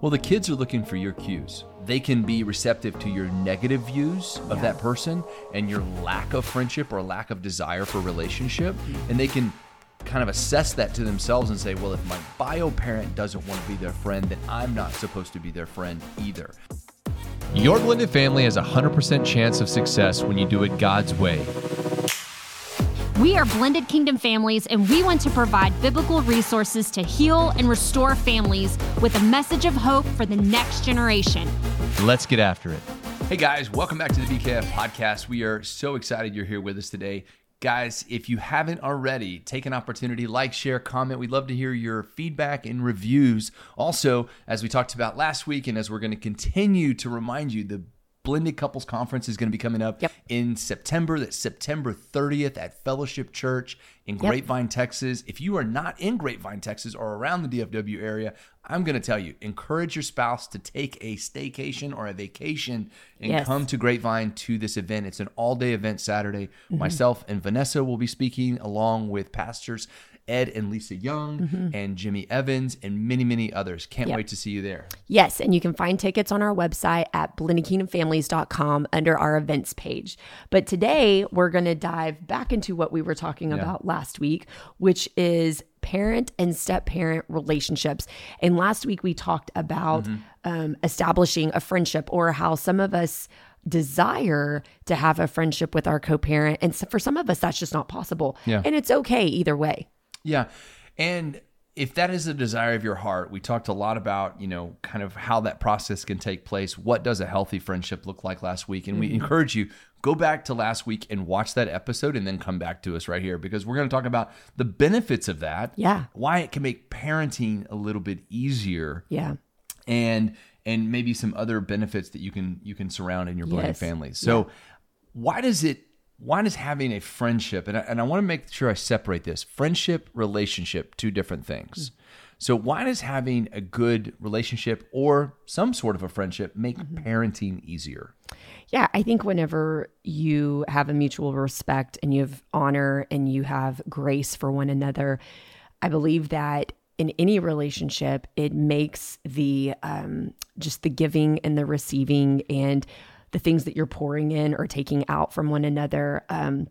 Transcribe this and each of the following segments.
Well, the kids are looking for your cues. They can be receptive to your negative views of that person and your lack of friendship or lack of desire for relationship. And they can kind of assess that to themselves and say, well, if my bio parent doesn't want to be their friend, then I'm not supposed to be their friend either. Your blended family has a 100% chance of success when you do it God's way. We are Blended Kingdom Families, and we want to provide biblical resources to heal and restore families with a message of hope for the next generation. Let's get after it. Hey guys, welcome back to the BKF podcast. We are so excited you're here with us today. Guys, if you haven't already, take an opportunity, like, share, comment. We'd love to hear your feedback and reviews. Also, as we talked about last week, and as we're going to continue to remind you, the Blended Couples Conference is going to be coming up Yep. in September. That's September 30th at Fellowship Church in Yep. Grapevine, Texas. If you are not in Grapevine, Texas, or around the DFW area, I'm going to tell you, encourage your spouse to take a staycation or a vacation and Yes. come to Grapevine to this event. It's an all day event Saturday. Mm-hmm. Myself and Vanessa will be speaking along with pastors Ed and Lisa Young Mm-hmm. and Jimmy Evans and many, many others. Can't Yep. wait to see you there. Yes, and you can find tickets on our website at blendedkingdomfamilies.com under our events page. But today we're going to dive back into what we were talking about last week, which is parent and step parent relationships. And last week we talked about um, establishing a friendship or how some of us desire to have a friendship with our co-parent and so for some of us that's just not possible Yeah. and it's okay either way Yeah. And if that is a desire of your heart, we talked a lot about, you know, kind of how that process can take place. What does a healthy friendship look like last week? And we mm-hmm. encourage you go back to last week and watch that episode and then come back to us right here because we're going to talk about the benefits of that. Yeah. Why it can make parenting a little bit easier yeah and and maybe some other benefits that you can you can surround in your blended Yes. families. So why does it why does having a friendship and I, and I want to make sure I separate this friendship relationship two different things. So why does having a good relationship or some sort of a friendship make parenting easier? Yeah, I think whenever you have a mutual respect and you have honor and you have grace for one another, I believe that in any relationship, it makes the um, just the giving and the receiving and the things that you're pouring in or taking out from one another. Um,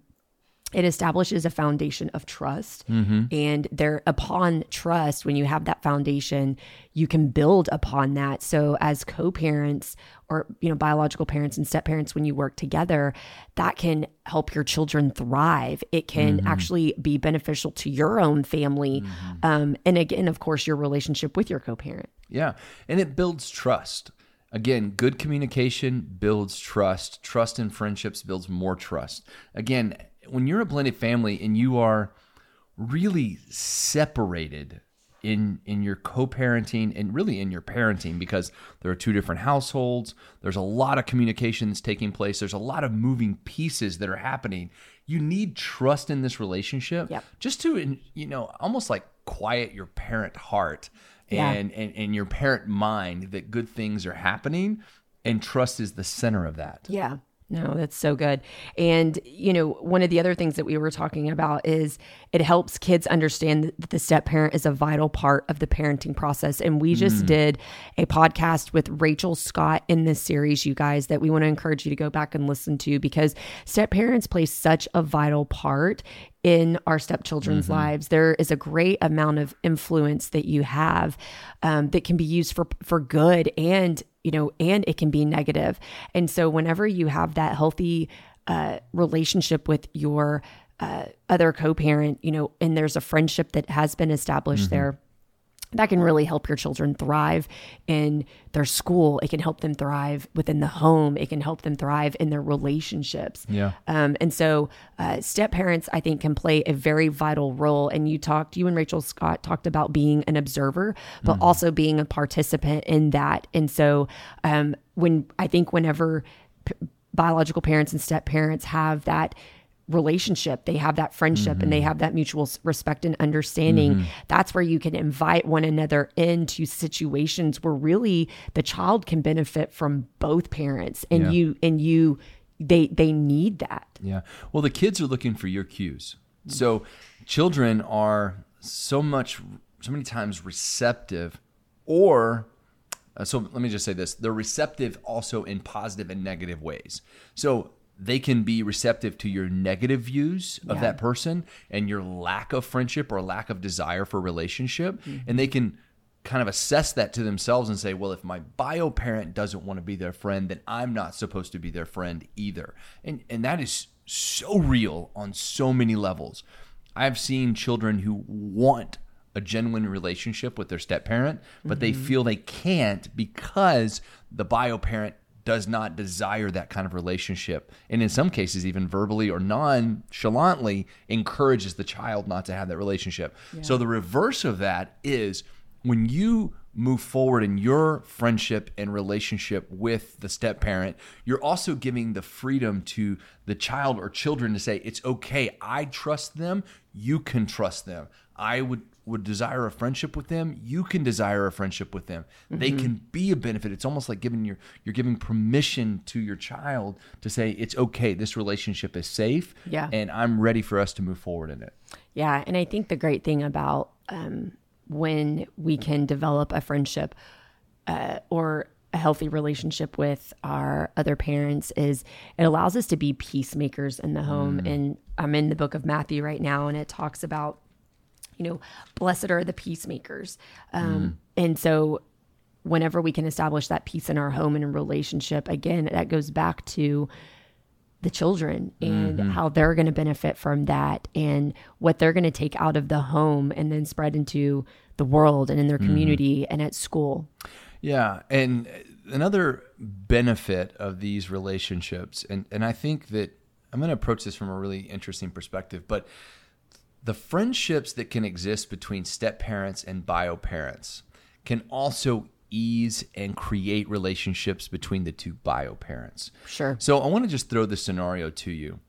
it establishes a foundation of trust. And there upon trust when you have that foundation you can build upon that. So as co-parents or you know biological parents and step parents when you work together that can help your children thrive. It can actually be beneficial to your own family. Um, and again of course your relationship with your co-parent. Yeah. And it builds trust. Again, good communication builds trust. Trust in friendships builds more trust. Again, when you're a blended family and you are really separated in in your co-parenting and really in your parenting because there are two different households, there's a lot of communication that's taking place, there's a lot of moving pieces that are happening. You need trust in this relationship Yep. just to you know, almost like quiet your parent heart Yeah. and, and and your parent mind that good things are happening and trust is the center of that Yeah. No, that's so good. And, you know, one of the other things that we were talking about is it helps kids understand that the step parent is a vital part of the parenting process. And we just did a podcast with Rachel Scott in this series, you guys, that we want to encourage you to go back and listen to because step parents play such a vital part in our stepchildren's lives. There is a great amount of influence that you have um, that can be used for for good and you know, and it can be negative. And so, whenever you have that healthy uh, relationship with your uh, other co-parent, you know, and there's a friendship that has been established there. That can really help your children thrive in their school. It can help them thrive within the home. It can help them thrive in their relationships. Yeah. Um, and so, uh, step parents, I think, can play a very vital role. And you talked, you and Rachel Scott talked about being an observer, but also being a participant in that. And so, um, when I think whenever p- biological parents and step parents have that relationship they have that friendship and they have that mutual respect and understanding that's where you can invite one another into situations where really the child can benefit from both parents and Yeah. you and you they they need that Yeah. Well, the kids are looking for your cues. So children are so much, so many times receptive or Uh, so let me just say this: they're receptive also in positive and negative ways. So they can be receptive to your negative views of Yeah. that person and your lack of friendship or lack of desire for relationship, and they can kind of assess that to themselves and say, well, if my bio parent doesn't want to be their friend, then I'm not supposed to be their friend either. And and that is so real on so many levels. I've seen children who want a genuine relationship with their step parent, but they mm-hmm. feel they can't because the bio parent does not desire that kind of relationship. And in some cases, even verbally or nonchalantly encourages the child not to have that relationship. So the reverse of that is when you move forward in your friendship and relationship with the step parent, you're also giving the freedom to the child or children to say, it's okay, I trust them, you can trust them. I would would desire a friendship with them, you can desire a friendship with them. They can be a benefit. It's almost like giving your you're giving permission to your child to say it's okay, this relationship is safe Yeah. and I'm ready for us to move forward in it. Yeah, and I think the great thing about um, when we can develop a friendship uh, or a healthy relationship with our other parents is it allows us to be peacemakers in the home. And I'm in the book of Matthew right now, and it talks about, you know, blessed are the peacemakers. Um, mm. And so whenever we can establish that peace in our home and in relationship, again, that goes back to the children and mm-hmm. how they're going to benefit from that and what they're going to take out of the home and then spread into the world and in their mm-hmm. community and at school. Yeah, and another benefit of these relationships, and and I think that I'm going to approach this from a really interesting perspective, but the friendships that can exist between step parents and bio parents can also ease and create relationships between the two bio parents. Sure. So I want to just throw this scenario to you.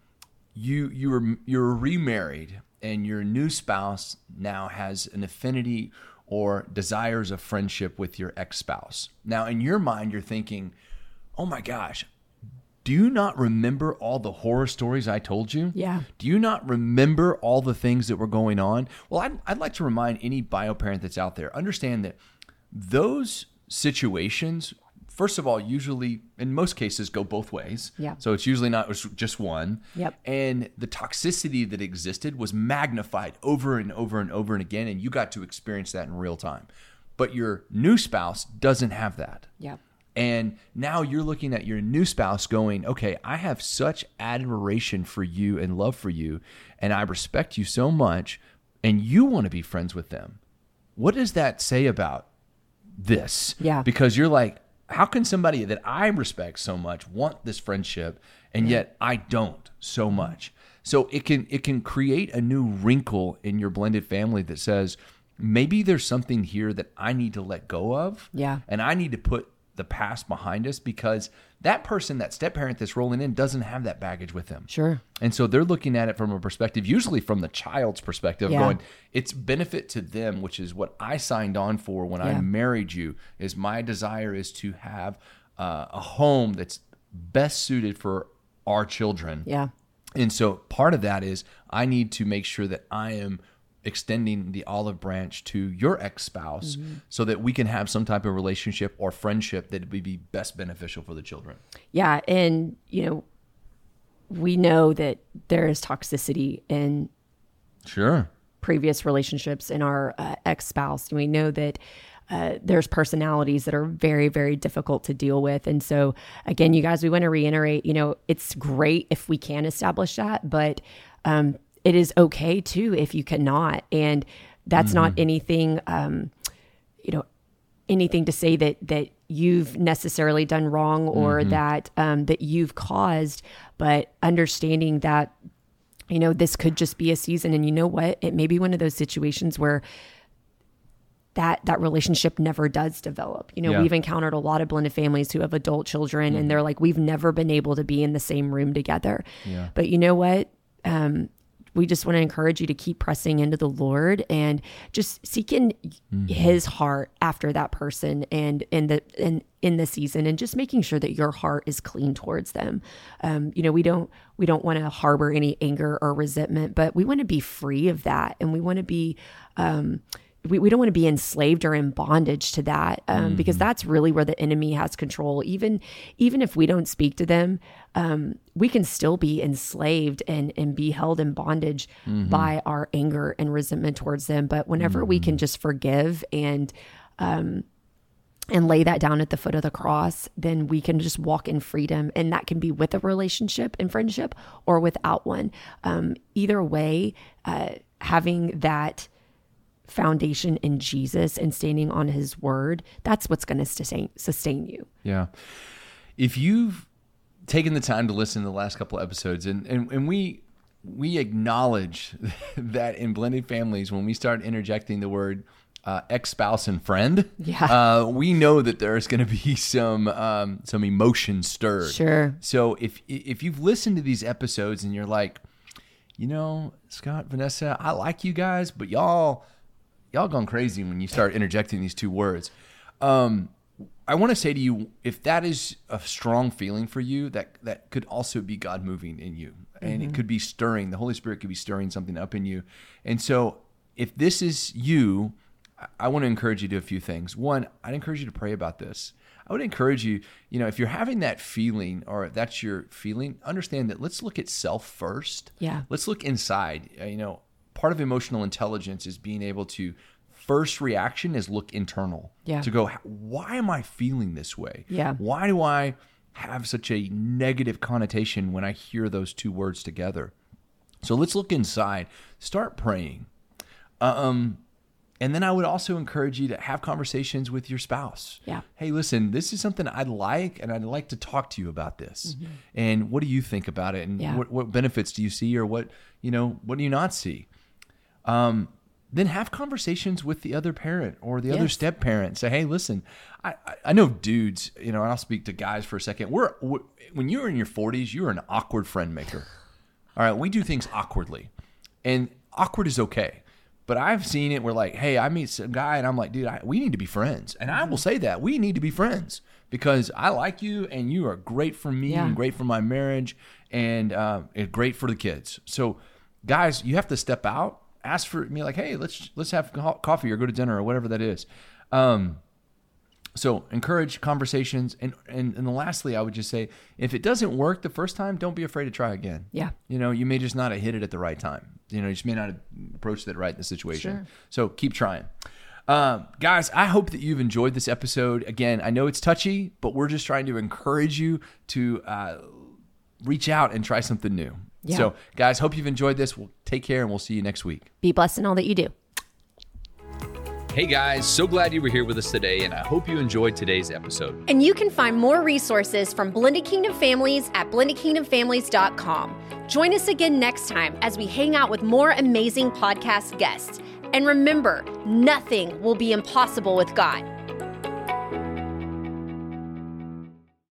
You you were you're remarried and your new spouse now has an affinity or desires a friendship with your ex-spouse. Now in your mind you're thinking, "Oh my gosh, do you not remember all the horror stories I told you? Yeah. Do you not remember all the things that were going on? Well, I'd, I'd like to remind any bio parent that's out there understand that those situations, first of all, usually in most cases go both ways. Yeah. So it's usually not just one. Yep. And the toxicity that existed was magnified over and over and over and again, and you got to experience that in real time. But your new spouse doesn't have that. Yep. And now you're looking at your new spouse going, okay, I have such admiration for you and love for you, and I respect you so much, and you want to be friends with them. What does that say about this? Yeah. Because you're like, how can somebody that I respect so much want this friendship and yet I don't so much? So it can it can create a new wrinkle in your blended family that says maybe there's something here that I need to let go of. Yeah. And I need to put the past behind us because that person, that step parent that's rolling in, doesn't have that baggage with them. Sure. And so they're looking at it from a perspective, usually from the child's perspective, Yeah. going, it's benefit to them, which is what I signed on for when I married you. Is my desire is to have uh, a home that's best suited for our children. Yeah. And so part of that is I need to make sure that I am extending the olive branch to your ex spouse so that we can have some type of relationship or friendship that would be best beneficial for the children. Yeah. And, you know, we know that there is toxicity in Sure. previous relationships in our uh, ex spouse. And we know that uh, there's personalities that are very, very difficult to deal with. And so, again, you guys, we want to reiterate you know, it's great if we can establish that, but um, it is okay too if you cannot. And that's not anything, um, you know, anything to say that that you've necessarily done wrong or that um, that you've caused, but understanding that you know this could just be a season, and you know what, it may be one of those situations where that that relationship never does develop. You know, Yeah. we've encountered a lot of blended families who have adult children, and they're like, we've never been able to be in the same room together. Yeah. But you know what? Um, we just want to encourage you to keep pressing into the Lord and just seeking His heart after that person and in the in in the season, and just making sure that your heart is clean towards them. Um, you know, we don't we don't want to harbor any anger or resentment, but we want to be free of that, and we want to be um, we, we don't want to be enslaved or in bondage to that um, because that's really where the enemy has control. Even even if we don't speak to them um, we can still be enslaved and and be held in bondage by our anger and resentment towards them. But whenever we can just forgive and um, and lay that down at the foot of the cross, then we can just walk in freedom. And that can be with a relationship and friendship or without one. Um, either way, uh, having that foundation in Jesus and standing on his word, that's what's going to sustain, sustain you. Yeah. If you've taken the time to listen to the last couple of episodes, and, and, and we we acknowledge that in blended families, when we start interjecting the word uh, ex spouse and friend, Yeah. uh, we know that there's going to be some um, some emotion stirred. Sure. So if if you've listened to these episodes and you're like, you know, Scott, Vanessa, I like you guys, but y'all y'all gone crazy when you start interjecting these two words. Um, I want to say to you, if that is a strong feeling for you, that that could also be God moving in you, and it could be stirring. The Holy Spirit could be stirring something up in you. And so, if this is you, I- I want to encourage you to do a few things. One, I'd encourage you to pray about this. I would encourage you, you know, if you're having that feeling or that's your feeling, understand that let's look at self first. Yeah. Let's look inside. Uh, You know, part of emotional intelligence is being able to first reaction is look internal. Yeah. To go, why am I feeling this way? Yeah. Why do I have such a negative connotation when I hear those two words together? So let's look inside. Start praying. Um, and then I would also encourage you to have conversations with your spouse. Yeah. Hey, listen, this is something I'd like, and I'd like to talk to you about this. And what do you think about it? And Yeah. what, what benefits do you see, or what you know, what do you not see? Um, then have conversations with the other parent or the other Yes. step parent. Say, hey, listen, I, I, know dudes, you know, and I'll speak to guys for a second. We're, we when you're in your 40s, you're an awkward friend maker. All right, we do things awkwardly, and awkward is okay. But I've seen it where like, hey, I meet some guy and I'm like, dude, I, we need to be friends, and I will say that we need to be friends because I like you and you are great for me Yeah. and great for my marriage and uh, and great for the kids. So, guys, you have to step out, ask for me like, hey, let's let's have co- coffee or go to dinner or whatever that is. Um, so encourage conversations and, and and lastly i would just say if it doesn't work the first time don't be afraid to try again Yeah. you know you may just not have hit it at the right time you know you just may not have approached it right in the situation Sure. so keep trying um, guys i hope that you've enjoyed this episode again i know it's touchy but we're just trying to encourage you to uh, reach out and try something new Yeah. so guys hope you've enjoyed this we'll take care and we'll see you next week Be blessed in all that you do. Hey guys, so glad you were here with us today, and I hope you enjoyed today's episode. And you can find more resources from Blended Kingdom Families at blendedkingdomfamilies.com. Join us again next time as we hang out with more amazing podcast guests. And remember, nothing will be impossible with God.